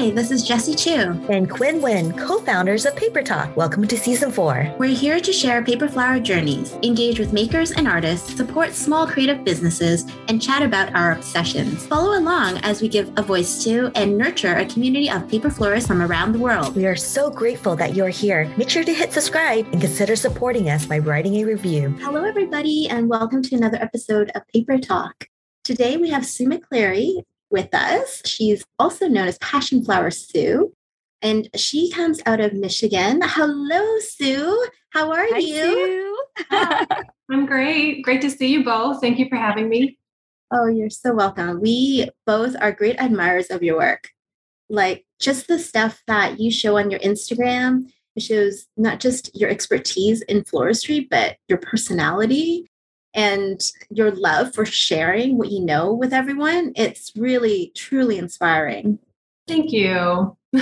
Hi, this is Jessie Chu. And Quinn Wynn, co founders of Paper Talk. Welcome to season four. We're here to share paper flower journeys, engage with makers and artists, support small creative businesses, and chat about our obsessions. Follow along as we give a voice to and nurture a community of paper florists from around the world. We are so grateful that you're here. Make sure to hit subscribe and consider supporting us by writing a review. Hello, everybody, and welcome to another episode of Paper Talk. Today we have Sue McLeary, with us. She's also known as Passion Flower Sue, and she comes out of Michigan. Hello, Sue. How are Hi, you? I'm great. Great to see you both. Thank you for having me. Oh, you're so welcome. We both are great admirers of your work. Like just the stuff that you show on your Instagram, it shows not just your expertise in floristry, but your personality and your love for sharing what you know with everyone. It's really, truly inspiring. Thank you.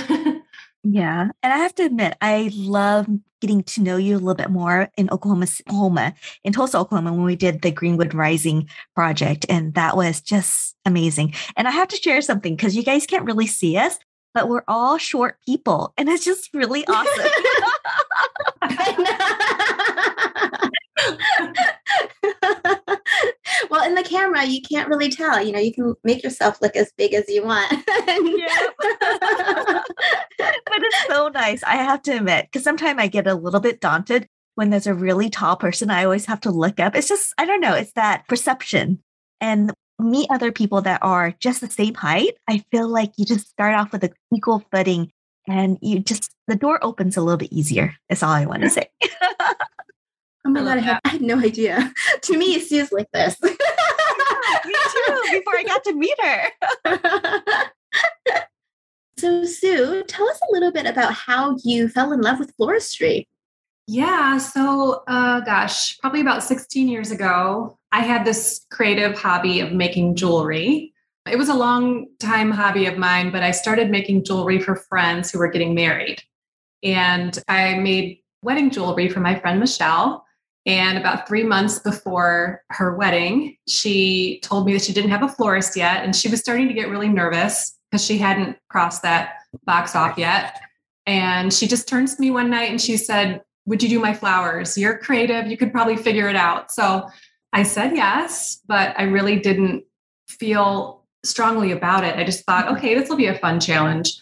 yeah. And I have to admit, I love getting to know you a little bit more in Oklahoma, Oklahoma, in Tulsa, Oklahoma, when we did the Greenwood Rising project. And that was just amazing. And I have to share something because you guys can't really see us, but we're all short people. And it's just really awesome. Well, in the camera, you can't really tell. You know, you can make yourself look as big as you want. yeah. but it's so nice. I have to admit, because sometimes I get a little bit daunted when there's a really tall person. I always have to look up. It's just, I don't know, it's that perception. And meet other people that are just the same height. I feel like you just start off with an equal footing and you just, the door opens a little bit easier. That's all I want to say. Oh my I god, I had, I had, no idea. to me, Sue's like this. me too. Before I got to meet her. so, Sue, tell us a little bit about how you fell in love with floristry. Yeah. So, uh, gosh, probably about 16 years ago, I had this creative hobby of making jewelry. It was a long time hobby of mine, but I started making jewelry for friends who were getting married. And I made wedding jewelry for my friend Michelle. And about three months before her wedding, she told me that she didn't have a florist yet. And she was starting to get really nervous because she hadn't crossed that box off yet. And she just turns to me one night and she said, Would you do my flowers? You're creative. You could probably figure it out. So I said yes, but I really didn't feel strongly about it. I just thought, mm-hmm. okay, this will be a fun challenge.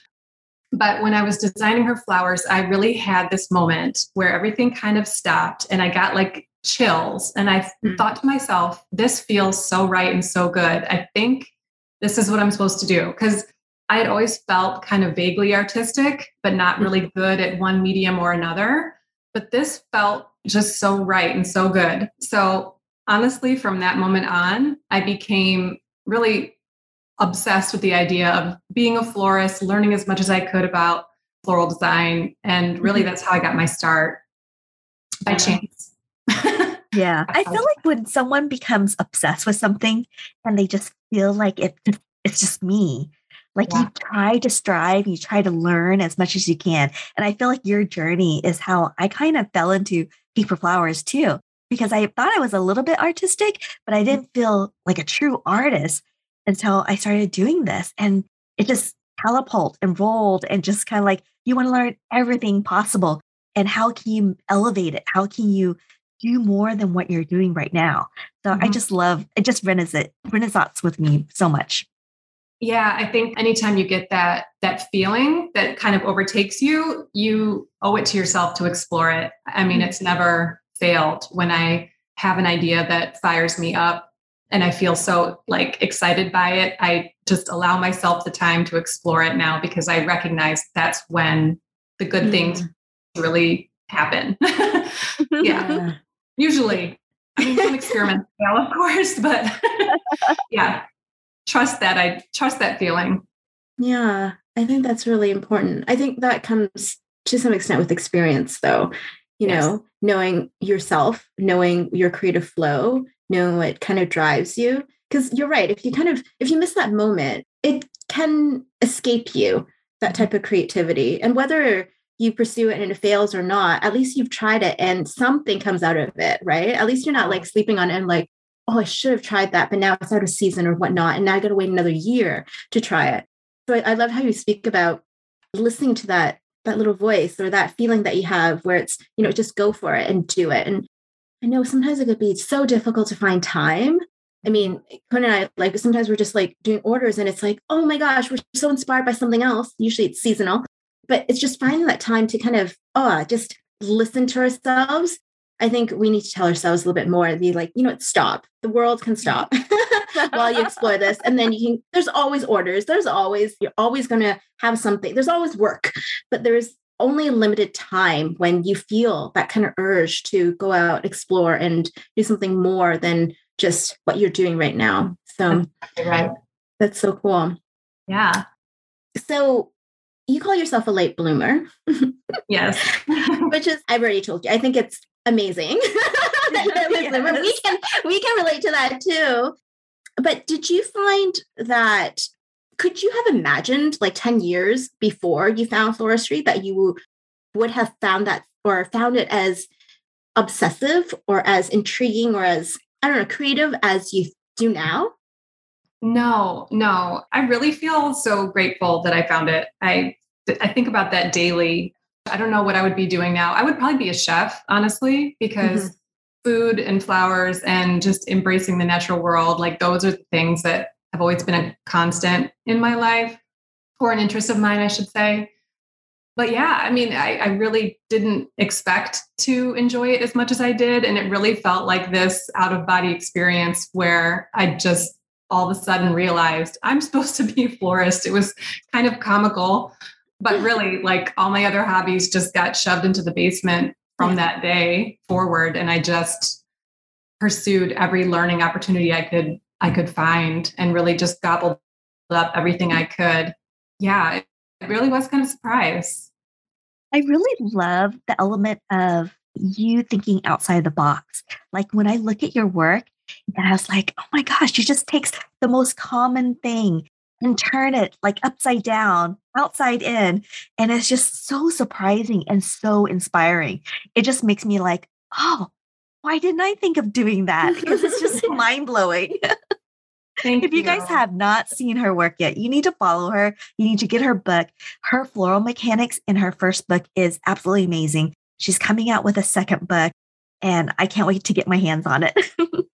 But when I was designing her flowers, I really had this moment where everything kind of stopped and I got like chills. And I mm-hmm. thought to myself, this feels so right and so good. I think this is what I'm supposed to do. Because I had always felt kind of vaguely artistic, but not really mm-hmm. good at one medium or another. But this felt just so right and so good. So honestly, from that moment on, I became really obsessed with the idea of being a florist, learning as much as I could about floral design. And really, mm-hmm. that's how I got my start by chance. yeah. I feel like when someone becomes obsessed with something and they just feel like it, it's just me, like yeah. you try to strive, you try to learn as much as you can. And I feel like your journey is how I kind of fell into paper flowers too, because I thought I was a little bit artistic, but I mm-hmm. didn't feel like a true artist until I started doing this. And it just catapult and rolled and just kind of like, you want to learn everything possible. And how can you elevate it? How can you do more than what you're doing right now? So mm-hmm. I just love it, just renaissance, renaissance with me so much. Yeah, I think anytime you get that that feeling that kind of overtakes you, you owe it to yourself to explore it. I mean, mm-hmm. it's never failed when I have an idea that fires me up and I feel so like excited by it. I just allow myself the time to explore it now because I recognize that's when the good mm. things really happen. yeah. yeah. Usually. I mean, some experiment fail, of course, but yeah. Trust that. I trust that feeling. Yeah. I think that's really important. I think that comes to some extent with experience though. You yes. know, knowing yourself, knowing your creative flow, knowing what kind of drives you. Because you're right if you kind of if you miss that moment it can escape you that type of creativity. And whether you pursue it and it fails or not at least you've tried it and something comes out of it right? At least you're not like sleeping on it and like oh i should have tried that but now it's out of season or whatnot and now i gotta wait another year to try it. So I, I love how you speak about listening to that that little voice or that feeling that you have where it's you know just go for it and do it. And i know sometimes it could be so difficult to find time i mean Conan and i like sometimes we're just like doing orders and it's like oh my gosh we're so inspired by something else usually it's seasonal but it's just finding that time to kind of oh just listen to ourselves I think we need to tell ourselves a little bit more, be like, you know what, stop. The world can stop while you explore this. And then you can, there's always orders. There's always, you're always going to have something. There's always work, but there's only limited time when you feel that kind of urge to go out, explore, and do something more than just what you're doing right now. So, right. That's so cool. Yeah. So, you call yourself a late bloomer. yes. Which is, I've already told you, I think it's amazing. yes. We can we can relate to that too. But did you find that could you have imagined like 10 years before you found floristry that you would have found that or found it as obsessive or as intriguing or as I don't know creative as you do now? No, no. I really feel so grateful that I found it. I I think about that daily. I don't know what I would be doing now. I would probably be a chef, honestly, because mm-hmm. food and flowers and just embracing the natural world, like those are the things that have always been a constant in my life or an interest of mine, I should say. But yeah, I mean, I, I really didn't expect to enjoy it as much as I did. And it really felt like this out of body experience where I just all of a sudden realized I'm supposed to be a florist. It was kind of comical but really like all my other hobbies just got shoved into the basement from that day forward and i just pursued every learning opportunity i could i could find and really just gobbled up everything i could yeah it really was kind of surprise i really love the element of you thinking outside the box like when i look at your work and I was like, oh my gosh, you just takes the most common thing and turn it like upside down, outside in. And it's just so surprising and so inspiring. It just makes me like, oh, why didn't I think of doing that? Because it's just mind blowing. if you, you guys have not seen her work yet, you need to follow her. You need to get her book. Her floral mechanics in her first book is absolutely amazing. She's coming out with a second book, and I can't wait to get my hands on it.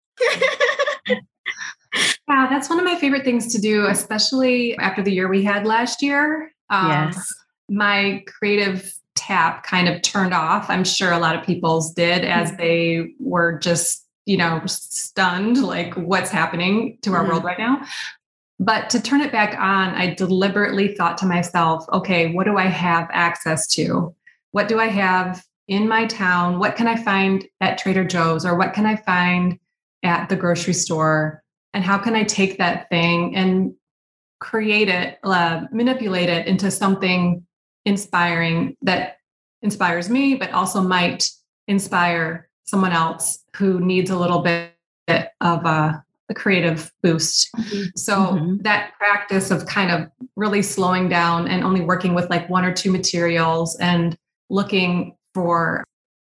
Yeah, that's one of my favorite things to do, especially after the year we had last year. Um, yes. My creative tap kind of turned off. I'm sure a lot of people's did as mm-hmm. they were just, you know, stunned like what's happening to our mm-hmm. world right now. But to turn it back on, I deliberately thought to myself, okay, what do I have access to? What do I have in my town? What can I find at Trader Joe's or what can I find at the grocery store? and how can i take that thing and create it uh, manipulate it into something inspiring that inspires me but also might inspire someone else who needs a little bit of a, a creative boost mm-hmm. so mm-hmm. that practice of kind of really slowing down and only working with like one or two materials and looking for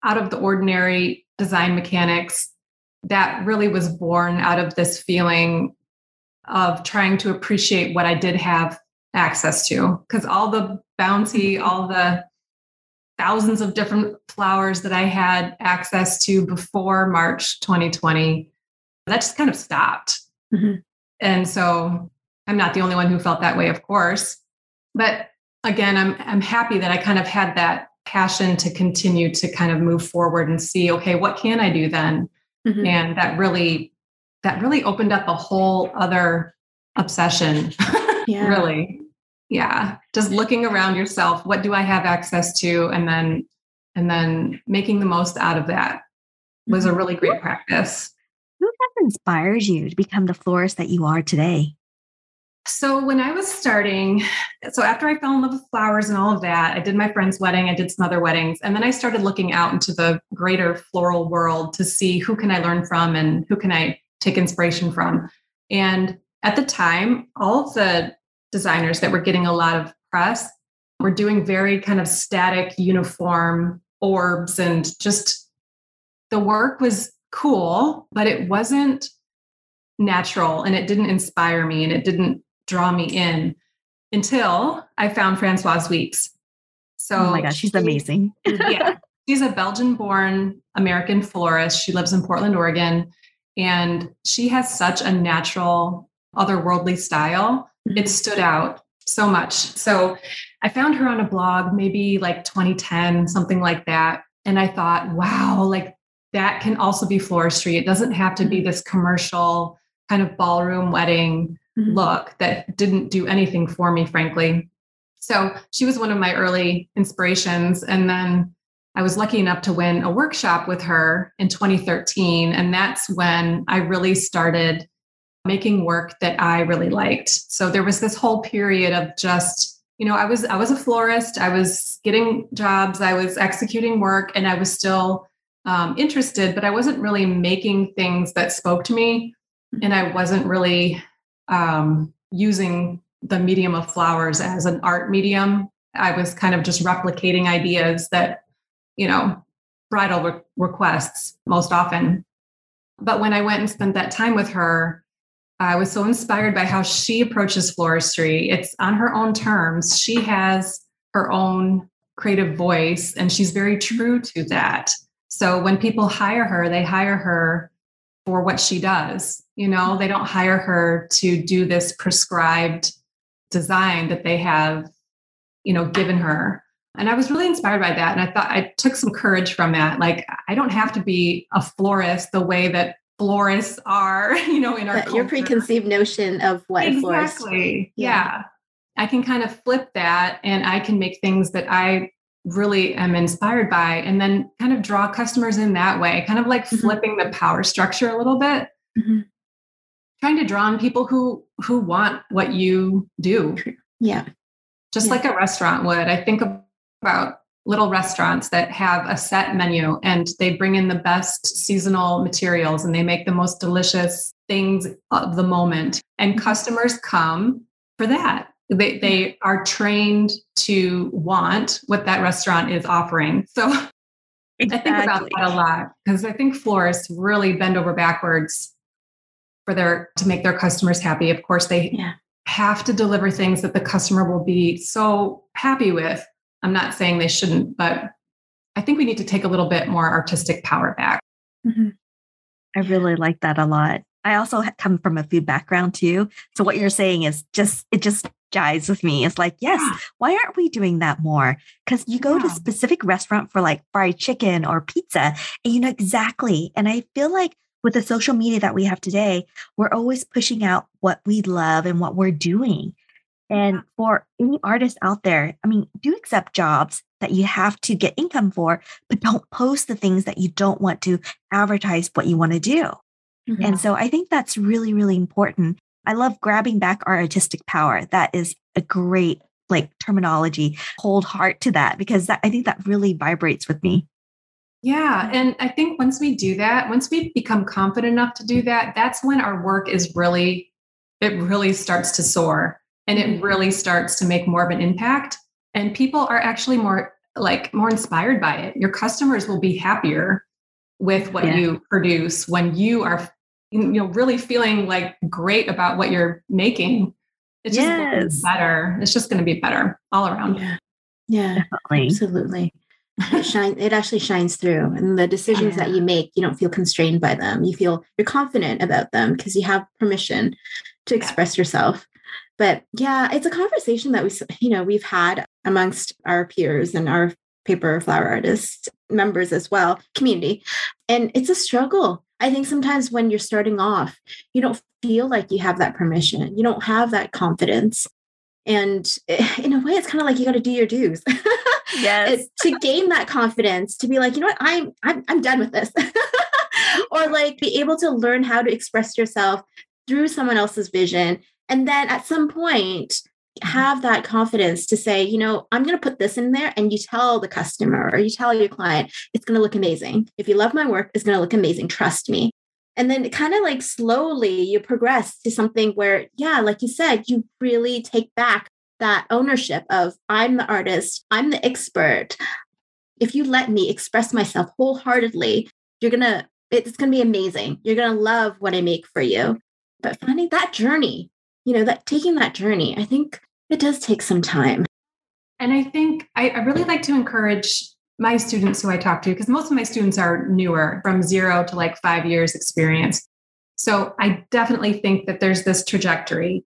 out of the ordinary design mechanics that really was born out of this feeling of trying to appreciate what I did have access to. Because all the bounty, all the thousands of different flowers that I had access to before March 2020, that just kind of stopped. Mm-hmm. And so I'm not the only one who felt that way, of course. But again, I'm I'm happy that I kind of had that passion to continue to kind of move forward and see, okay, what can I do then? Mm-hmm. And that really, that really opened up a whole other obsession. Yeah. really. Yeah. Just looking around yourself, what do I have access to? And then, and then making the most out of that was a mm-hmm. really great practice. Who has inspired you to become the florist that you are today? So when I was starting, so after I fell in love with flowers and all of that, I did my friend's wedding, I did some other weddings, and then I started looking out into the greater floral world to see who can I learn from and who can I take inspiration from. And at the time, all of the designers that were getting a lot of press were doing very kind of static, uniform orbs and just the work was cool, but it wasn't natural and it didn't inspire me and it didn't draw me in. until I found Francoise Weeks. So oh my gosh, she's amazing. yeah. She's a Belgian born American florist. She lives in Portland, Oregon. And she has such a natural, otherworldly style. It stood out so much. So I found her on a blog, maybe like 2010, something like that. And I thought, wow, like that can also be floristry. It doesn't have to be mm-hmm. this commercial kind of ballroom wedding mm-hmm. look that didn't do anything for me, frankly. So she was one of my early inspirations. And then I was lucky enough to win a workshop with her in 2013. And that's when I really started making work that I really liked. So there was this whole period of just, you know, I was I was a florist, I was getting jobs, I was executing work, and I was still um, interested, but I wasn't really making things that spoke to me, and I wasn't really um, using the medium of flowers as an art medium. I was kind of just replicating ideas that you know, bridal re- requests most often. But when I went and spent that time with her, I was so inspired by how she approaches floristry. It's on her own terms. She has her own creative voice, and she's very true to that. So when people hire her, they hire her for what she does. You know, they don't hire her to do this prescribed design that they have, you know, given her. And I was really inspired by that. And I thought I took some courage from that. Like, I don't have to be a florist the way that florists are, you know, in our your preconceived notion of what exactly. a florist. Exactly. Yeah. yeah. I can kind of flip that and I can make things that I really am inspired by and then kind of draw customers in that way, kind of like mm-hmm. flipping the power structure a little bit. Mm-hmm. Trying to draw on people who who want what you do. Yeah. Just yeah. like a restaurant would. I think about little restaurants that have a set menu and they bring in the best seasonal materials and they make the most delicious things of the moment. And customers come for that. They, they are trained to want what that restaurant is offering. So exactly. I think about that a lot because I think florists really bend over backwards for their to make their customers happy. Of course, they yeah. have to deliver things that the customer will be so happy with I'm not saying they shouldn't, but I think we need to take a little bit more artistic power back. Mm-hmm. I really like that a lot. I also come from a food background too. So what you're saying is just, it just jives with me. It's like, yes, yeah. why aren't we doing that more? Because you go yeah. to specific restaurant for like fried chicken or pizza and you know exactly. And I feel like with the social media that we have today, we're always pushing out what we love and what we're doing. And for any artist out there, I mean, do accept jobs that you have to get income for, but don't post the things that you don't want to advertise what you want to do. Mm-hmm. And so I think that's really, really important. I love grabbing back our artistic power. That is a great like terminology. Hold heart to that because that, I think that really vibrates with me. Yeah. And I think once we do that, once we become confident enough to do that, that's when our work is really, it really starts to soar and it mm-hmm. really starts to make more of an impact and people are actually more like more inspired by it your customers will be happier with what yeah. you produce when you are you know really feeling like great about what you're making it's just yes. better it's just going to be better all around yeah yeah Definitely. absolutely it shine it actually shines through and the decisions yeah. that you make you don't feel constrained by them you feel you're confident about them because you have permission to express yeah. yourself but yeah, it's a conversation that we, you know, we've had amongst our peers and our paper flower artist members as well, community. And it's a struggle. I think sometimes when you're starting off, you don't feel like you have that permission. You don't have that confidence. And eh, in a way, it's kind of like you got to do your dues. Yes. to gain that confidence, to be like, you know what, I'm I'm I'm done with this. or like be able to learn how to express yourself through someone else's vision and then at some point, mm-hmm. have that confidence to say, you know, I'm going to put this in there and you tell the customer or you tell your client, it's going to look amazing. If you love my work, it's going to look amazing. Trust me. And then kind of like slowly you progress to something where, yeah, like you said, you really take back that ownership of I'm the artist, I'm the expert. If you let me express myself wholeheartedly, you're going to, it's going to be amazing. You're going to love what I make for you. But finding that journey you know that taking that journey i think It does take some time. And I think I, I really like to encourage my students who I talk to, because most of my students are newer from zero to like five years experience. So I definitely think that there's this trajectory.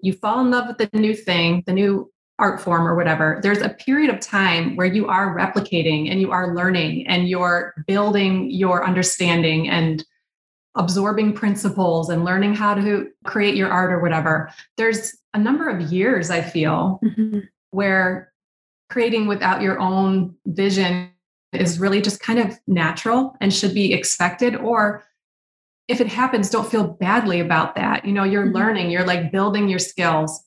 You fall in love with the new thing, the new art form or whatever. There's a period of time where you are replicating and you are learning and you're building your understanding and absorbing principles and learning how to create your art or whatever. There's a number of years, I feel, mm-hmm. where creating without your own vision is really just kind of natural and should be expected or if it happens don't feel badly about that you know you're mm-hmm. learning you're like building your skills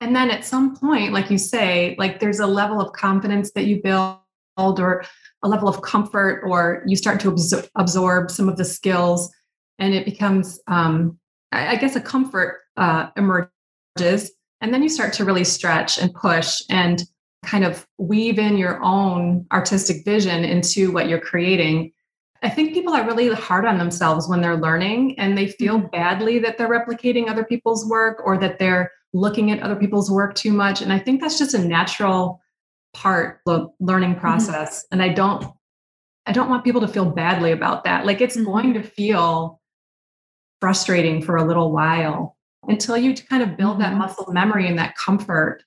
and then at some point like you say like there's a level of confidence that you build or a level of comfort or you start to absor- absorb some of the skills and it becomes um, I, I guess a comfort uh, emerges and then you start to really stretch and push and kind of weave in your own artistic vision into what you're creating. I think people are really hard on themselves when they're learning and they feel mm-hmm. badly that they're replicating other people's work or that they're looking at other people's work too much. And I think that's just a natural part of the learning mm-hmm. process. Mm-hmm. And I don't I don't want people to feel badly about that. Like it's mm-hmm. going to feel frustrating for a little while until you kind of build that mm-hmm. muscle memory and that comfort.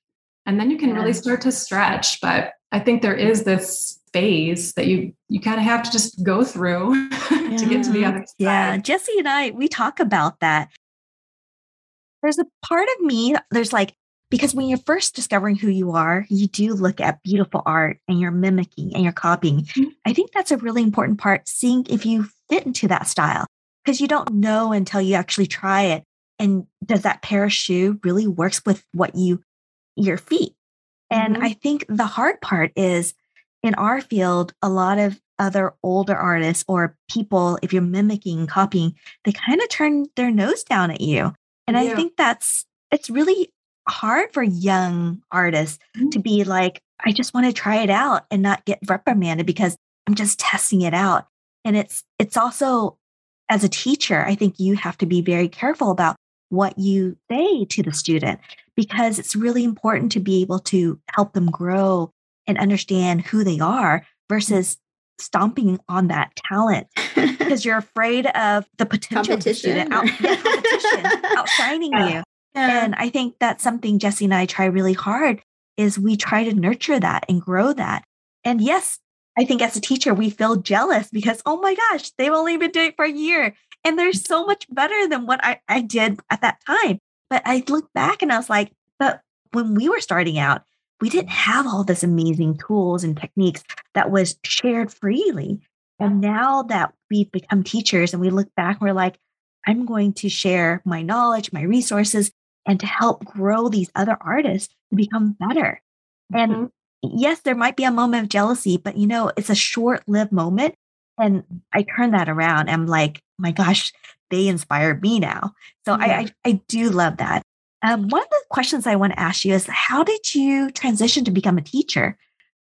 And then you can really start to stretch. But i think there is this phase that you you kind of have to just go through yeah. to get to the other side. Yeah jessie and i we talk about that. There's a part of me there's like because when you're first discovering who you are you do look at beautiful art and you're mimicking and you're copying. Mm-hmm. i think that's a really important part seeing if you fit into that style because you don't know until you actually try it and does that pair of shoe really works with what you your feet. And mm-hmm. I think the hard part is in our field, a lot of other older artists or people, if you're mimicking, copying, they kind of turn their nose down at you. And yeah. I think that's, it's really hard for young artists mm-hmm. to be like, I just want to try it out and not get reprimanded because I'm just testing it out. And it's, it's also as a teacher, I think you have to be very careful about what you say to the student because it's really important to be able to help them grow and understand who they are mm. versus stomping on that talent because you're afraid of the potential competition, out, yeah, competition outshining yeah. you. Yeah. And I think that's something Jessie and I try really hard is we try to nurture that and grow that. And yes, I think as a teacher, we feel jealous because, oh my gosh, they've only been doing it for a year and they're so much better than what I, I did at that time. But I look back and I was like, but when we were starting out, we didn't have all this amazing tools and techniques that was shared freely. And now that we've become teachers and we look back, we're like, I'm going to share my knowledge, my resources, and to help grow these other artists to become better. And mm-hmm. Yes, there might be a moment of jealousy, but you know, it's a short lived moment. And I turn that around. I'm like, my gosh, they inspire me now. So I, I, I do love that. Um, one of the questions I want to ask you is how did you transition to become a teacher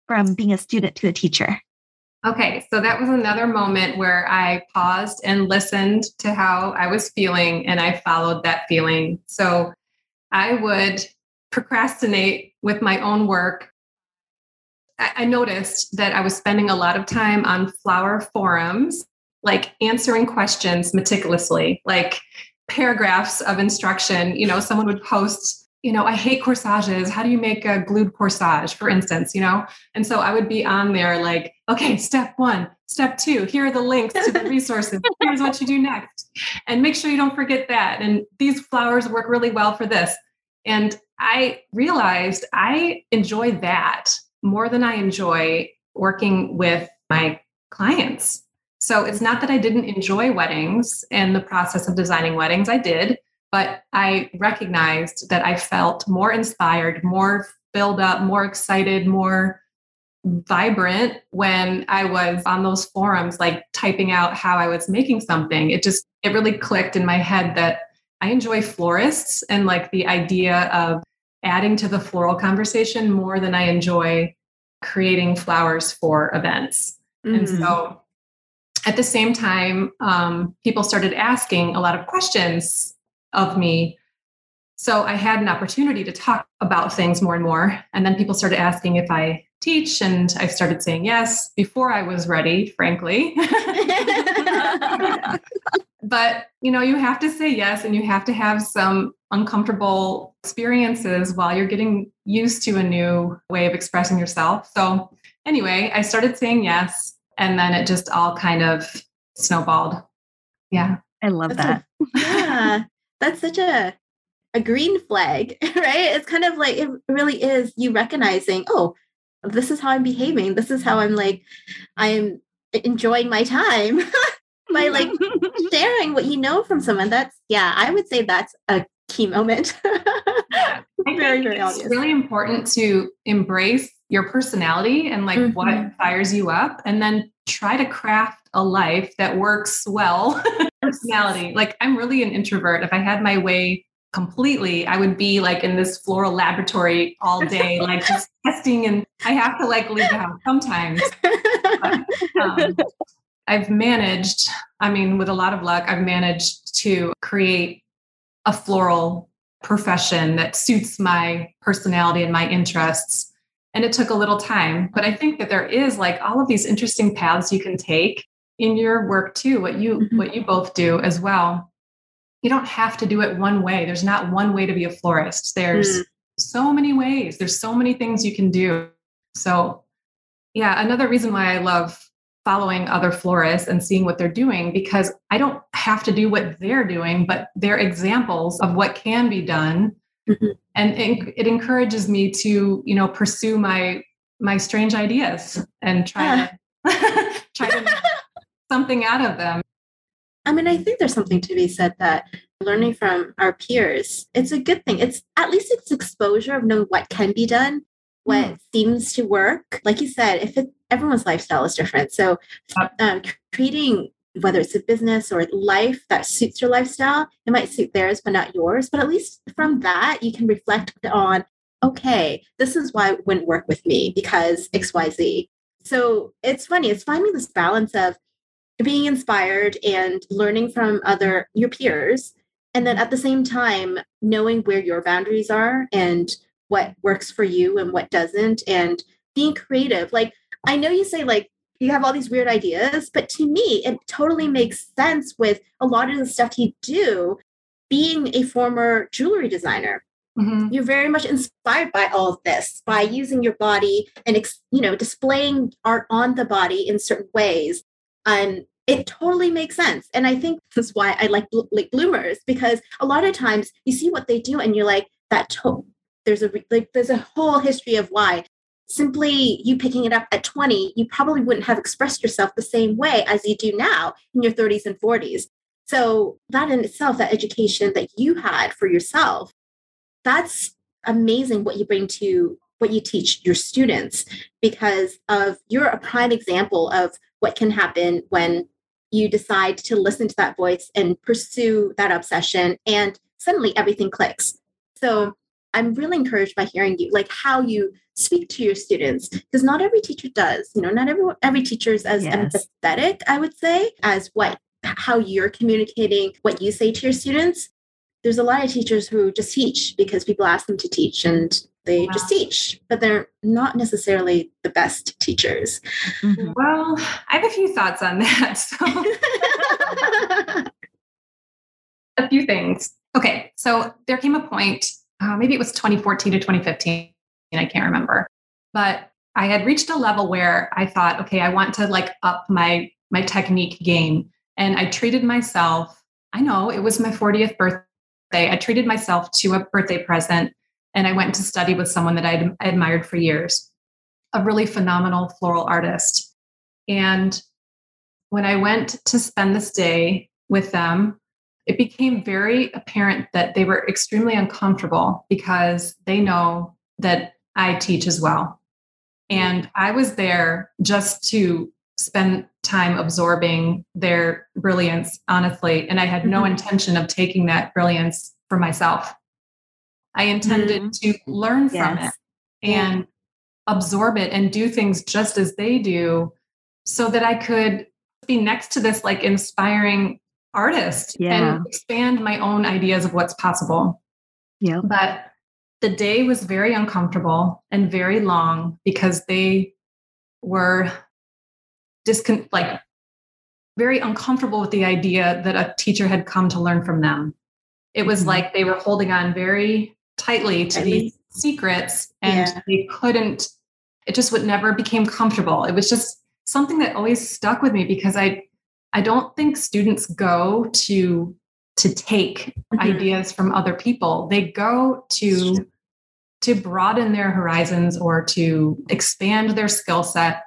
from being a student to a teacher? Okay, so that was another moment where I paused and listened to how I was feeling and I followed that feeling. So I would procrastinate with my own work. I noticed that I was spending a lot of time on flower forums, like answering questions meticulously, like paragraphs of instruction, you know, someone would post, you know, I hate corsages. How do you make a glued corsage, for instance, you know? And so I would be on there like, okay, step one, step two, here are the links to the resources. Here's what you do next. And make sure you don't forget that. And these flowers work really well for this. And I realized I enjoy that more than I enjoy working with my clients so it's not that I didn't enjoy weddings and the process of designing weddings, I did, but I recognized that I felt more inspired, more filled up, more excited, more vibrant when I was on those forums, like typing out how I was making something. It just, it really clicked in my head that I enjoy florists and like the idea of adding to the floral conversation more than I enjoy creating flowers for events. Mm-hmm. And so at the same time, um, people started asking a lot of questions of me. So I had an opportunity to talk about things more and more. And then people started asking if I teach, and I started saying yes before I was ready, frankly. but you know, you have to say yes and you have to have some uncomfortable experiences while you're getting used to a new way of expressing yourself. So anyway, I started saying yes and then it just all kind of snowballed. Yeah. I love That's that. a- yeah. That's such a a green flag, right? It's kind of like it really is you recognizing, oh, this is how I'm behaving. This is how I'm like I'm enjoying my time by like sharing what you know from someone. That's yeah, I would say that's a key moment. I Very, very it's obvious. really important to embrace your personality and like what Mhm. fires you up and then try to craft a life that works well personality like i'm really an introvert if i had my way completely i would be like in this floral laboratory all day like just testing and i have to like leave the house sometimes um, I've managed, I mean, with a lot of luck, I've managed to create a floral profession that suits my personality and my interests. And it took a little time, but I think that there is like all of these interesting paths you can take in your work too, what you Mhm. what you both do as well. You don't have to do it one way. There's not one way to be a florist. There's Mm. so many ways. There's so many things you can do. So, yeah, another reason why I love following other florists and seeing what they're doing because I don't have to do what they're doing, but they're examples of what can be done. Mhm. And it, it encourages me to, you know, pursue my my strange ideas and try to try to make something out of them. I mean, I think there's something to be said that learning from our peers, it's a good thing. It's at least it's exposure of knowing what can be done, what Mm. seems to work. Like you said, if it everyone's lifestyle is different. So um, creating whether it's a business or life that suits your lifestyle, it might suit theirs, but not yours. But at least from that, you can reflect on, okay, this is why it wouldn't work with me because XYZ. So it's funny, it's finding this balance of being inspired and learning from other your peers and then at the same time knowing where your boundaries are and what works for you and what doesn't and being creative like i know you say like you have all these weird ideas but to me it totally makes sense with a lot of the stuff you do being a former jewelry designer Mhm. you're very much inspired by all of this by using your body and you know displaying art on the body in certain ways and it totally makes sense and i think this is why i like bl- like bloomers because a lot of times you see what they do and you're like that to- there's a re- like there's a whole history of why simply you picking it up at 20 you probably wouldn't have expressed yourself the same way as you do now in your 30s and 40s so that in itself that education that you had for yourself that's amazing what you bring to what you teach your students because of you're a prime example of what can happen when you decide to listen to that voice and pursue that obsession and suddenly everything clicks. So i'm really encouraged by hearing you like how you speak to your students because not every teacher does you know not every every teacher is as Yes. empathetic i would say as what how you're communicating what you say to your students there's a lot of teachers who just teach because people ask them to teach and they just teach but they're not necessarily the best teachers Mhm. Well, I have a few thoughts on that. So a few things. Okay, so there came a point, uh, maybe it was 2014 to 2015, I can't remember, but I had reached a level where I thought, okay, I want to like up my my technique game, and I treated myself. I know it was my 40th birthday. I treated myself to a birthday present, and I went to study with someone that I'd admired for years, a really phenomenal floral artist. And when I went to spend this day with them, it became very apparent that they were extremely uncomfortable because they know that I teach as well. And I was there just to spend time absorbing their brilliance, honestly. And I had no Mhm. intention of taking that brilliance for myself. I intended to learn from it and absorb it and do things just as they do so that I could be next to this like inspiring artist Yeah. and expand my own ideas of what's possible. Yeah. But the day was very uncomfortable and very long because they were discon like very uncomfortable with the idea that a teacher had come to learn from them. It was Mhm. like they were holding on very tightly to Tightly. these secrets and Yeah. they couldn't it just would never became comfortable. It was just something that always stuck with me because I I don't think students go to to take Mhm. ideas from other people. They go to to broaden their horizons or to expand their skill set.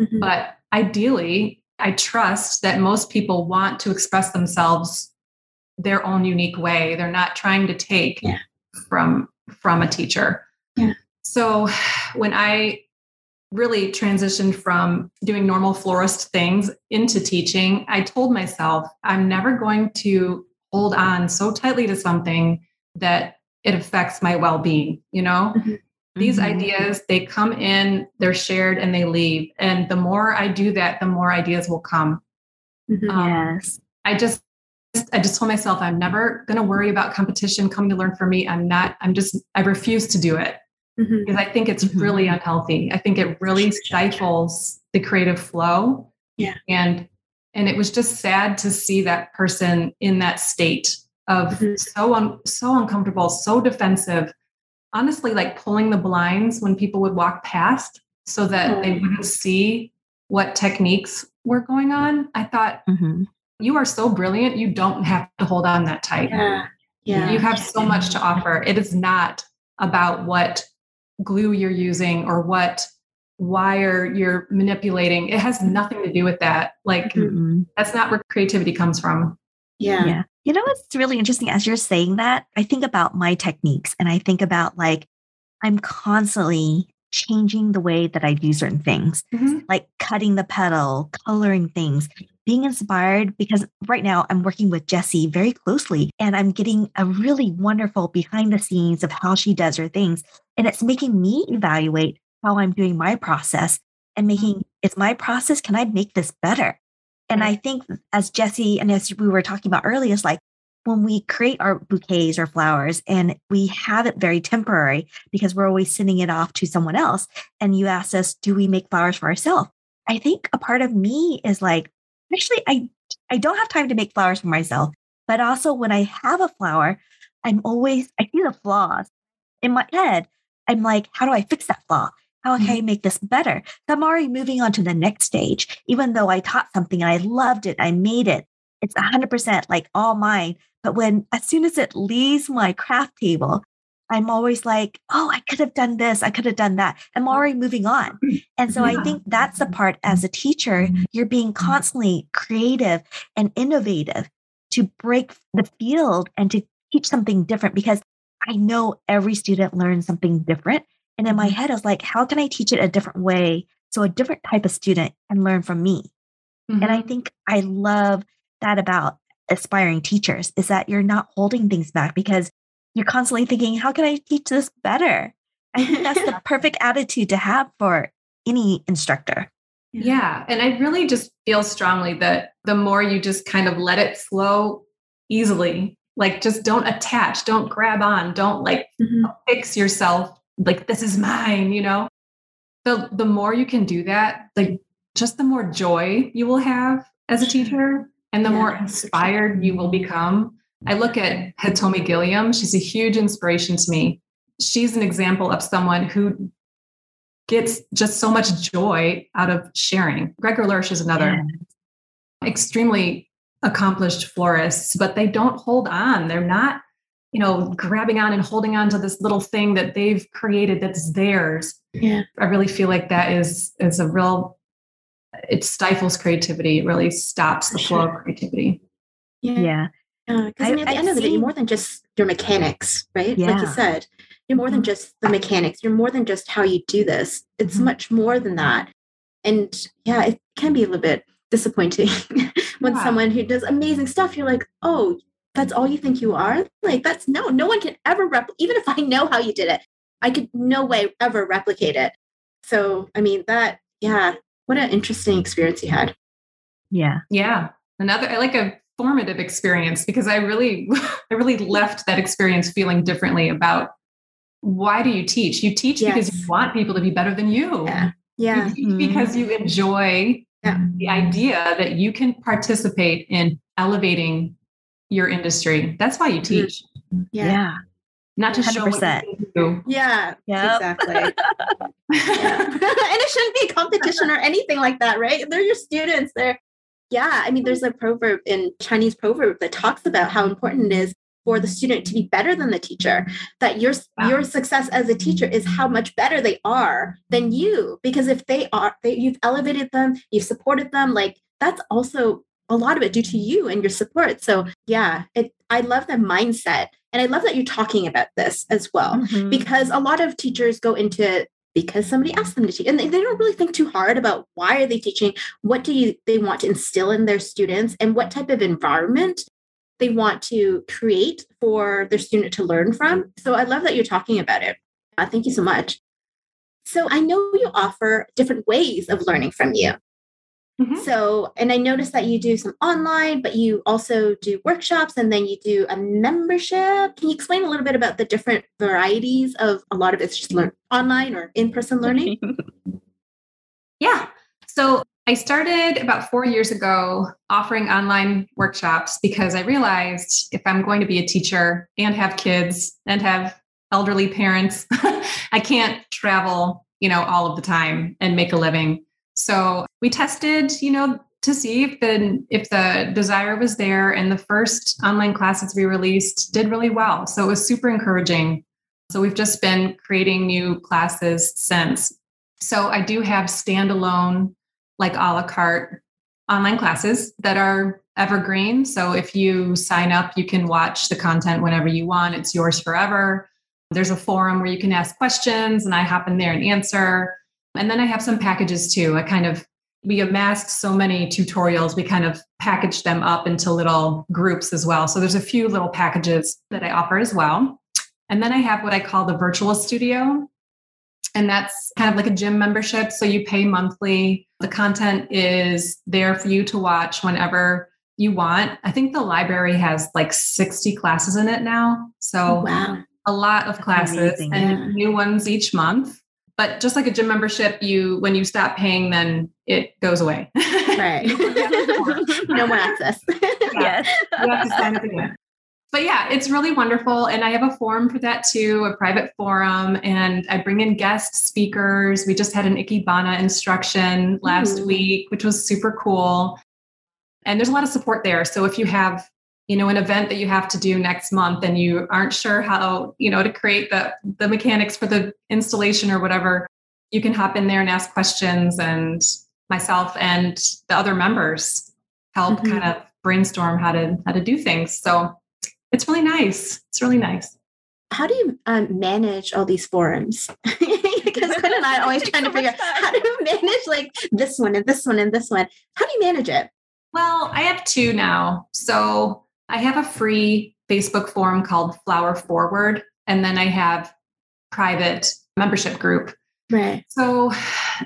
Mhm. But ideally, I trust that most people want to express themselves their own unique way. They're not trying to take Yeah. from from a teacher. Yeah. So when I really transitioned from doing normal florist things into teaching, I told myself I'm never going to hold on so tightly to something that it affects my well-being, you know? Mhm. These Mhm. ideas, they come in, they're shared and they leave. And the more I do that, the more ideas will come. Mhm. Um, Yes. I just I just told myself I'm never going to worry about competition coming to learn from me. I'm not I'm just I refuse to do it Mhm. because I think it's Mhm. really unhealthy. I think it really stifles the creative flow. Yeah. And and it was just sad to see that person in that state of Mhm. so un, so uncomfortable, so defensive. Honestly, like pulling the blinds when people would walk past so that they Oh. wouldn't see what techniques were going on. I thought Mhm. you are so brilliant. You don't have to hold on that tight. Yeah. Yeah. You have so much to offer. It is not about what glue you're using or what wire you're manipulating. It has nothing to do with that. Like, Mhm. that's not where creativity comes from. Yeah. Yeah. You know what's really interesting as you're saying that? I think about my techniques and I think about like I'm constantly changing the way that I do certain things, mm-hmm. like cutting the petal, coloring things, being inspired because right now I'm working with Jessie very closely and I'm getting a really wonderful behind the scenes of how she does her things. And it's making me evaluate how I'm doing my process and mm-hmm. making is my process, can I make this better? And I think as Jessie and as we were talking about earlier, it's like when we create our bouquets or flowers and we have it very temporary because we're always sending it off to someone else. And you ask us, do we make flowers for ourselves? I think a part of me is like, actually, I I don't have time to make flowers for myself. But also when I have a flower, I'm always I see the flaws. In my head, I'm like, how do I fix that flaw? How can mm-hmm. I make this better? So I'm already moving on to the next stage. Even though I taught something and I loved it, I made it. It's 100% like all mine. But when, as soon as it leaves my craft table, I'm always like, oh, I could have done this. I could have done that. I'm already moving on. And so I think that's the part as a teacher, you're being constantly creative and innovative to break the field and to teach something different because I know every student learns something different. And in my head, I was like, how can I teach it a different way so a different type of student can learn from me? And I Mhm. think I love that about aspiring teachers is that you're not holding things back because you're constantly thinking, how can I teach this better? I think that's the perfect attitude to have for any instructor. Yeah. And I really just feel strongly that the more you just kind of let it flow easily, like just don't attach, don't grab on, don't like Mhm. fix yourself like this is mine, you know. The the more you can do that, like just the more joy you will have as a teacher and the more Yeah, sure. inspired you will become. I look at Hitomi Gilliam, she's a huge inspiration to me. She's an example of someone who gets just so much joy out of sharing. Gregor Lersch is another extremely accomplished florists, but they don't hold on. They're not, you know, grabbing on and holding on to this little thing that they've created that's theirs. Yeah. I really feel like that is is a real it stifles creativity. It really stops the flow sure. of creativity. Yeah. Yeah. Because I, I- mean, at the I've end of the day, you're more than just your mechanics, right? Like you said, you're more than Mhm. just the mechanics. You're more than just how you do this. It's Mhm. much more than that. And yeah, it can be a little bit disappointing when Yeah. someone who does amazing stuff, you're like, oh, that's all you think you are? Like, that's no, no one can ever replicate, even if I know how you did it, I could no way ever replicate it. So, I mean, that, yeah, what an interesting experience you had. Yeah. Yeah. Another I like a formative experience because I really, I really left that experience feeling differently about why do you teach? You teach yes. because you want people to be better than you. Yeah. Yeah. You mm-hmm. because you enjoy yeah. the idea that you can participate in elevating your industry. That's why you mm-hmm. teach. Yeah. yeah. Not to 100%. show what you do. Yeah. Yeah. Exactly. yeah. and it shouldn't be a competition or anything like that, right? They're your students. They're yeah. I mean, there's a proverb in Chinese proverb that talks about how important it is for the student to be better than the teacher that your wow. your success as a teacher is how much better they are than you because if they are they, you've elevated them you've supported them like that's also a lot of it due to you and your support so yeah it i love the mindset and i love that you're talking about this as well mm-hmm. because a lot of teachers go into because somebody asked them to teach and they, they don't really think too hard about why are they teaching what do you they want to instill in their students and what type of environment they want to create for their student to learn from. So I love that you're talking about it. Uh, thank you so much. So I know you offer different ways of learning from you. Mm-hmm. So, and I noticed that you do some online, but you also do workshops and then you do a membership. Can you explain a little bit about the different varieties of a lot of it's just learn online or in person learning? yeah. So, I started about four years ago offering online workshops because I realized if I'm going to be a teacher and have kids and have elderly parents, I can't travel, you know, all of the time and make a living. So we tested, you know, to see if the if the desire was there and the first online classes we released did really well. So it was super encouraging. So we've just been creating new classes since. So I do have standalone like a la carte online classes that are evergreen. So if you sign up, you can watch the content whenever you want. It's yours forever. There's a forum where you can ask questions and I hop in there and answer. And then I have some packages too. I kind of we amassed so many tutorials, we kind of packaged them up into little groups as well. So there's a few little packages that I offer as well. And then I have what I call the virtual studio. And that's kind of like a gym membership. So you pay monthly. The content is there for you to watch whenever you want. I think the library has like 60 classes in it now. So oh, wow. a lot of classes Amazing, and yeah. new ones each month. But just like a gym membership, you when you stop paying, then it goes away. Right. no more access. yes. You have to sign up again but yeah, it's really wonderful. And I have a forum for that too, a private forum. And I bring in guest speakers. We just had an Ikebana instruction last Ooh. week, which was super cool. And there's a lot of support there. So if you have, you know, an event that you have to do next month and you aren't sure how, you know, to create the the mechanics for the installation or whatever, you can hop in there and ask questions and myself and the other members help mm-hmm. kind of brainstorm how to how to do things. So it's really nice. It's really nice. How do you um, manage all these forums? because Quinn and I are always trying to figure out how to manage like this one and this one and this one. How do you manage it? Well, I have two now. So I have a free Facebook forum called Flower Forward, and then I have private membership group. Right. So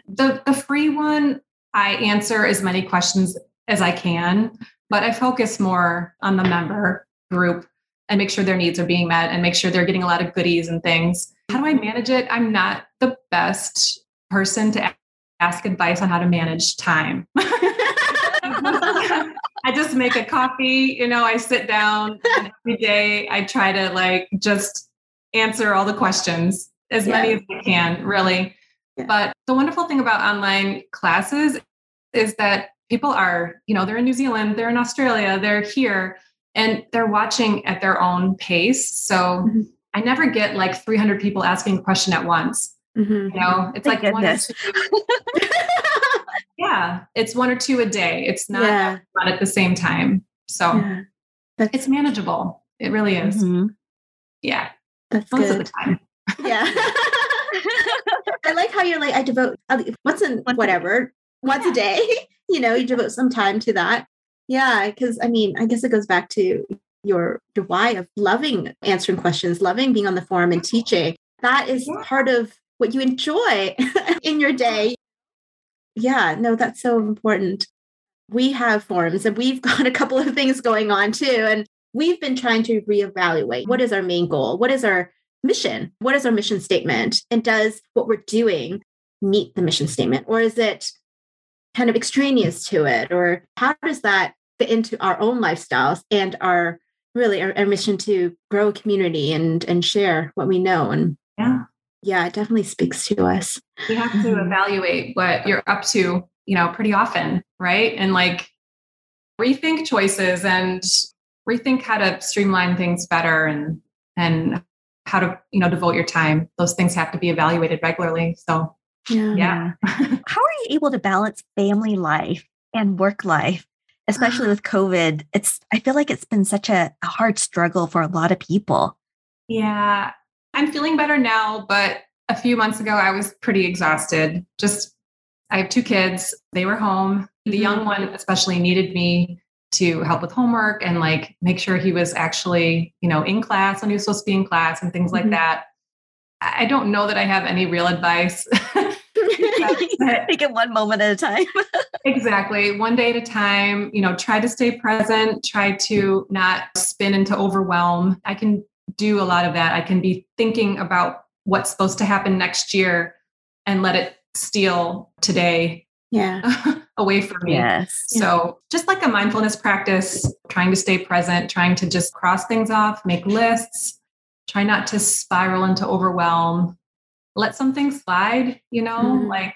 the the free one, I answer as many questions as I can, but I focus more on the member group and make sure their needs are being met and make sure they're getting a lot of goodies and things. How do I manage it? I'm not the best person to ask advice on how to manage time. I just make a coffee, you know, I sit down every day I try to like just answer all the questions as yeah. many as I can, really. Yeah. But the wonderful thing about online classes is that people are, you know, they're in New Zealand, they're in Australia, they're here and they're watching at their own pace. So mm-hmm. I never get like 300 people asking a question at once. Mm-hmm. You know, it's Thank like goodness. one yeah, it's one or two a day. It's not yeah. at the same time. So yeah. it's manageable. It really is. Mm-hmm. Yeah. That's most good. of the time. Yeah. I like how you're like, I devote once in whatever, once yeah. a day. You know, you devote some time to that. Yeah, because I mean, I guess it goes back to your your why of loving answering questions, loving being on the forum and teaching. That is yeah. part of what you enjoy in your day. Yeah, no, that's so important. we have forums and we've got a couple of things going on too. And we've been trying to reevaluate what is our main goal? What is our mission? What is our mission statement? And does what we're doing meet the mission statement? Or is it kind of extraneous to it? Or how does that fit into our own lifestyles and our really our, our mission to grow a community and and share what we know? And yeah. Yeah, it definitely speaks to us. We have to mm-hmm. evaluate what you're up to, you know, pretty often, right? And like rethink choices and rethink how to streamline things better and and how to you know devote your time those things have to be evaluated regularly so yeah, yeah. how are you able to balance family life and work life especially with covid it's i feel like it's been such a, a hard struggle for a lot of people yeah i'm feeling better now but a few months ago i was pretty exhausted just i have two kids they were home the mm-hmm. young one especially needed me to help with homework and like make sure he was actually, you know, in class when he was supposed to be in class and things like mm-hmm. that. I don't know that I have any real advice. Take it one moment at a time. exactly. One day at a time, you know, try to stay present, try to not spin into overwhelm. I can do a lot of that. I can be thinking about what's supposed to happen next year and let it steal today yeah away from me. Yes. So just like a mindfulness practice, trying to stay present, trying to just cross things off, make lists, try not to spiral into overwhelm, let something slide, you know, mm-hmm. like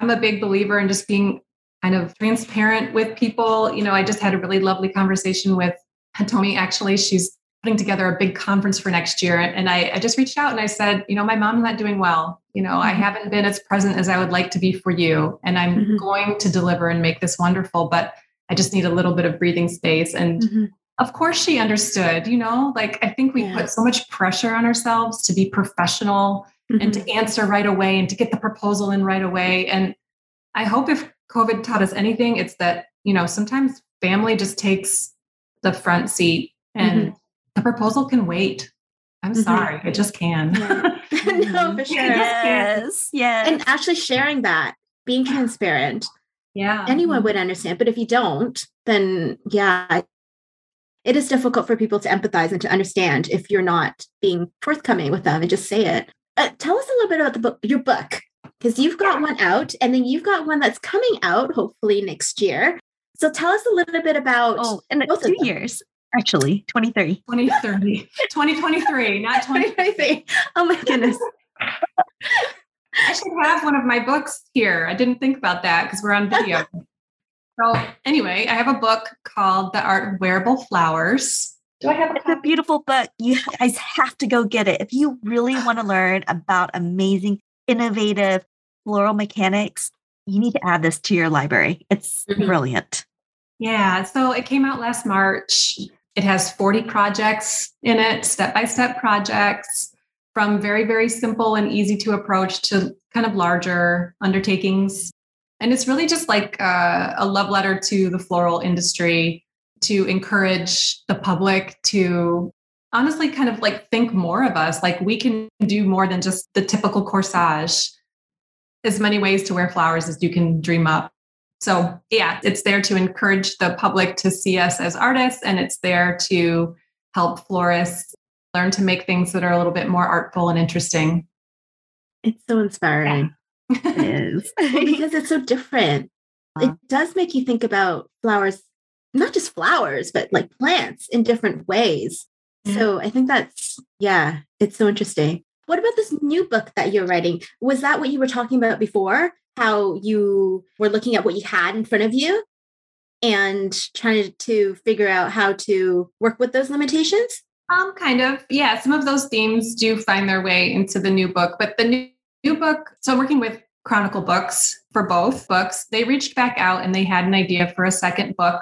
I'm a big believer in just being kind of transparent with people. You know, I just had a really lovely conversation with Hitomi actually. She's putting together a big conference for next year. And I, I, just reached out and I said, you know, my mom's not doing well. You know, I mm-hmm. haven't been as present as I would like to be for you. And I'm mm-hmm. going to deliver and make this wonderful, but I just need a little bit of breathing space. And mm-hmm. of course, she understood, you know, like I think we yeah. put so much pressure on ourselves to be professional and to mm-hmm. answer right away and to get the proposal in right away. And I hope if COVID taught us anything, it's that, you know, sometimes family just takes the front seat and mm-hmm the proposal can wait. I'm mm-hmm. sorry, it just can. Yeah. no, for sure. Yes. Yeah. And actually sharing that, being transparent. Yeah. Anyone would understand. But if you don't, then yeah, it is difficult for people to empathize and to understand if you're not being forthcoming with them and just say it. Uh, tell us a little bit about the book, your book, because you've got one out and then you've got one that's coming out hopefully next year. So tell us a little bit about oh, in two years actually 2030 2030 2023 not 2023 oh my goodness. I should have one of my books here. I didn't think about that because we're on video. So anyway i have a book called the art of wearable flowers. Do i have a it's a beautiful book. You guys have to go get it. If you really want to learn about amazing innovative floral mechanics you need to add this to your library. It's mm-hmm. brilliant. Yeah, so it came out last March. It has 40 projects in it, step by step projects from very, very simple and easy to approach to kind of larger undertakings. And it's really just like a, a love letter to the floral industry to encourage the public to honestly kind of like think more of us. Like we can do more than just the typical corsage. As many ways to wear flowers as you can dream up. So, yeah, it's there to encourage the public to see us as artists, and it's there to help florists learn to make things that are a little bit more artful and interesting. It's so inspiring. Yeah. it is. because it's so different. It uh-huh. does make you think about flowers, not just flowers, but like plants in different ways. Yeah. So I think that's, yeah, it's so interesting. What about this new book that you're writing? Was that what you were talking about before? How you were looking at what you had in front of you and trying to figure out how to work with those limitations? Um, kind of. Yeah, some of those themes do find their way into the new book, but the new, new book, so working with Chronicle Books for both books. They reached back out and they had an idea for a second book.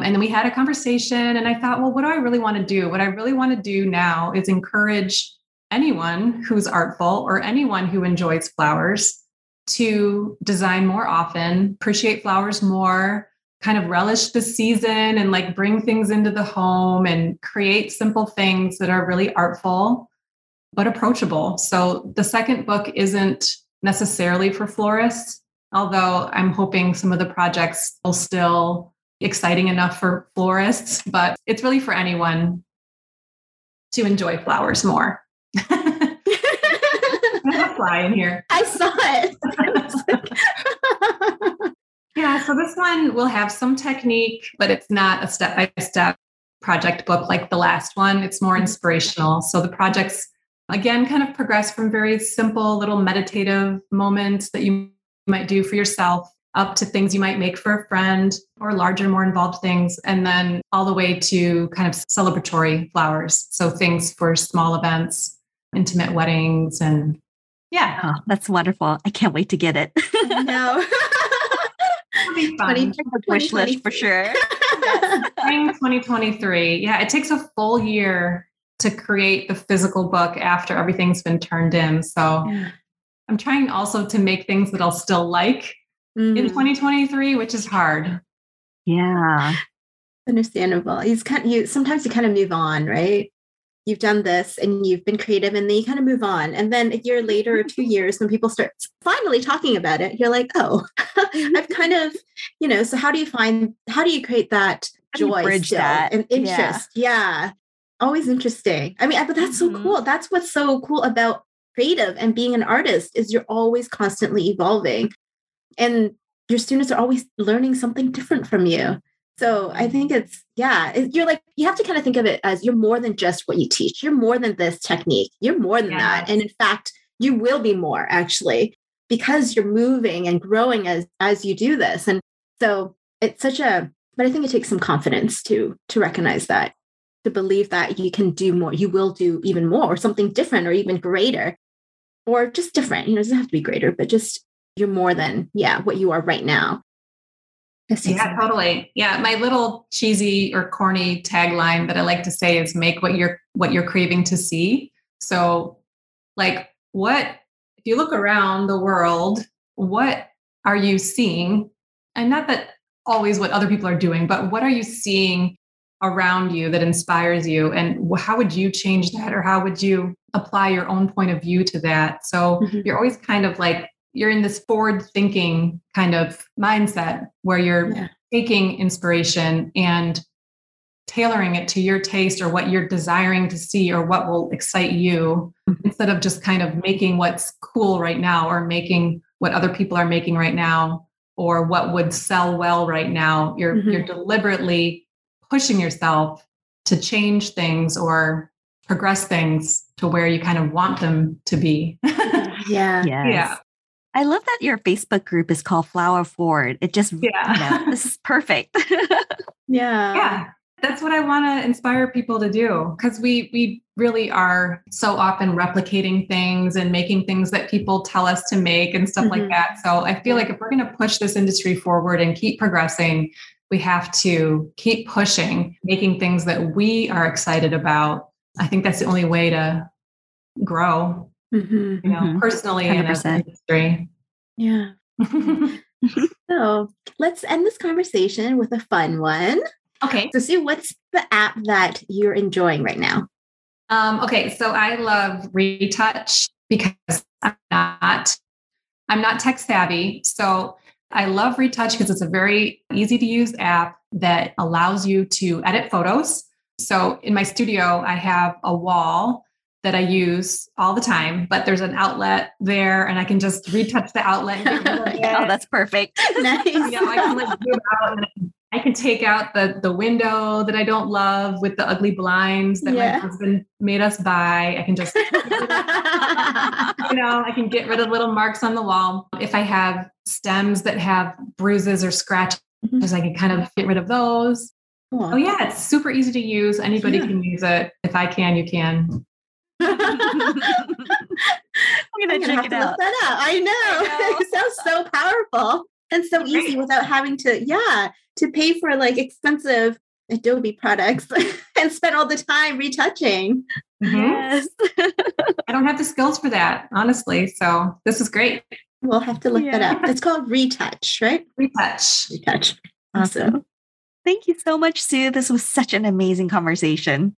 And then we had a conversation, and I thought, well, what do I really want to do? What I really want to do now is encourage anyone who's artful or anyone who enjoys flowers to design more often, appreciate flowers more, kind of relish the season and like bring things into the home and create simple things that are really artful but approachable. So the second book isn't necessarily for florists. Although I'm hoping some of the projects will still exciting enough for florists, but it's really for anyone to enjoy flowers more. I fly in here. I saw it. yeah, so this one will have some technique, but it's not a step by step project book like the last one. It's more inspirational. So the projects, again, kind of progress from very simple little meditative moments that you might do for yourself up to things you might make for a friend or larger, more involved things, and then all the way to kind of celebratory flowers. So things for small events, intimate weddings, and yeah. Oh, that's wonderful. I can't wait to get it. no. be fun. wish list for sure. Spring 2023. Yeah, it takes a full year to create the physical book after everything's been turned in. So yeah. I'm trying also to make things that I'll still like mm. in 2023, which is hard. Yeah. Understandable. He's kind of, you sometimes you kind of move on, right? You've done this and you've been creative and then you kind of move on. And then a year later or two years, when people start finally talking about it, you're like, oh, I've kind of, you know, so how do you find how do you create that joy bridge that and interest? Yeah. yeah. Always interesting. I mean, but that's mm-hmm. so cool. That's what's so cool about creative and being an artist is you're always constantly evolving and your students are always learning something different from you. So I think it's, yeah, you're like, you have to kind of think of it as you're more than just what you teach. You're more than this technique. You're more than yes. that. And in fact, you will be more actually because you're moving and growing as as you do this. And so it's such a, but I think it takes some confidence to to recognize that, to believe that you can do more, you will do even more or something different or even greater or just different. You know, it doesn't have to be greater, but just you're more than yeah what you are right now yeah totally. Yeah my little cheesy or corny tagline that i like to say is make what you're what you're craving to see. So like what if you look around the world what are you seeing? And not that always what other people are doing but what are you seeing around you that inspires you? And how would you change that? Or how would you apply your own point of view to that? So mm-hmm. you're always kind of like you're in this forward thinking kind of mindset where you're yeah. taking inspiration and tailoring it to your taste or what you're desiring to see or what will excite you mm-hmm. instead of just kind of making what's cool right now or making what other people are making right now or what would sell well right now you're mm-hmm. you're deliberately pushing yourself to change things or progress things to where you kind of want them to be yeah yes. yeah I love that your Facebook group is called Flower Forward. It just, yeah, you know, this is perfect. yeah. Yeah. That's what I want to inspire people to do because we we really are so often replicating things and making things that people tell us to make and stuff mm-hmm. like that. So I feel like if we're going to push this industry forward and keep progressing, we have to keep pushing, making things that we are excited about. I think that's the only way to grow mm-hmm, you know, mm-hmm. personally 100%. and as industry. Yeah. so let's end this conversation with a fun one. Okay. So, Sue, what's the app that you're enjoying right now? Um, okay, so I love Retouch because I'm not I'm not tech savvy. So I love Retouch because it's a very easy to use app that allows you to edit photos. So in my studio, I have a wall that I use all the time, but there's an outlet there and I can just retouch the outlet. oh, that's perfect. nice. You know, I can like zoom out and I can take out the the window that I don't love with the ugly blinds that yeah. my husband made us buy. I can just you know, I can get rid of little marks on the wall. If I have stems that have bruises or scratches, mm-hmm. I can kind of get rid of those. Oh yeah, it's super easy to use. Anybody yeah. can use it. If I can, you can. I'm gonna, I'm gonna check it out. that out. I know. I know. it sounds so powerful and so Great. easy without having to, yeah, to pay for like expensive Adobe products and spend all the time retouching. Mm-hmm. Yes. I don't have the skills for that, honestly. So this is great. We'll have to look yeah. that up. It's called Retouch, right? Retouch. Retouch. Awesome. Thank you so much, Sue. This was such an amazing conversation.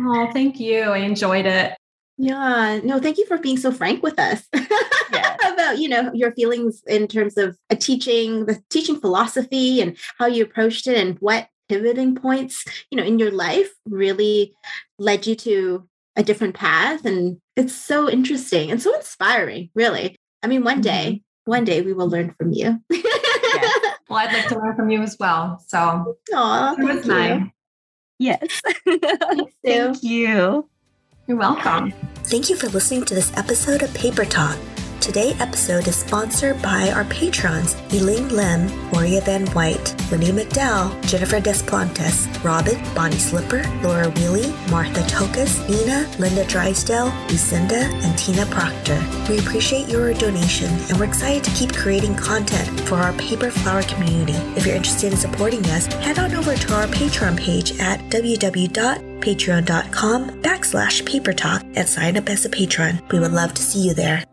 Oh, thank you. I enjoyed it. Yeah, no, thank you for being so frank with us about, you know, your feelings in terms of a teaching, the teaching philosophy and how you approached it and what pivoting points, you know, in your life really led you to a different path. And it's so interesting and so inspiring, really. I mean, one day, mm-hmm. one day we will learn from you. yes. Well, I'd like to learn from you as well. So, oh, thank you. Mine. Yes. Thank you. You're welcome. Thank you for listening to this episode of Paper Talk. Today's episode is sponsored by our patrons Elaine Lim, Moria Van White, Winnie McDowell, Jennifer Desplantes, Robin, Bonnie Slipper, Laura Wheely, Martha Tokas, Nina, Linda Drysdale, Lucinda, and Tina Proctor. We appreciate your donation and we're excited to keep creating content for our paper flower community. If you're interested in supporting us, head on over to our Patreon page at www.patreon.com backslash paper talk and sign up as a patron. We would love to see you there.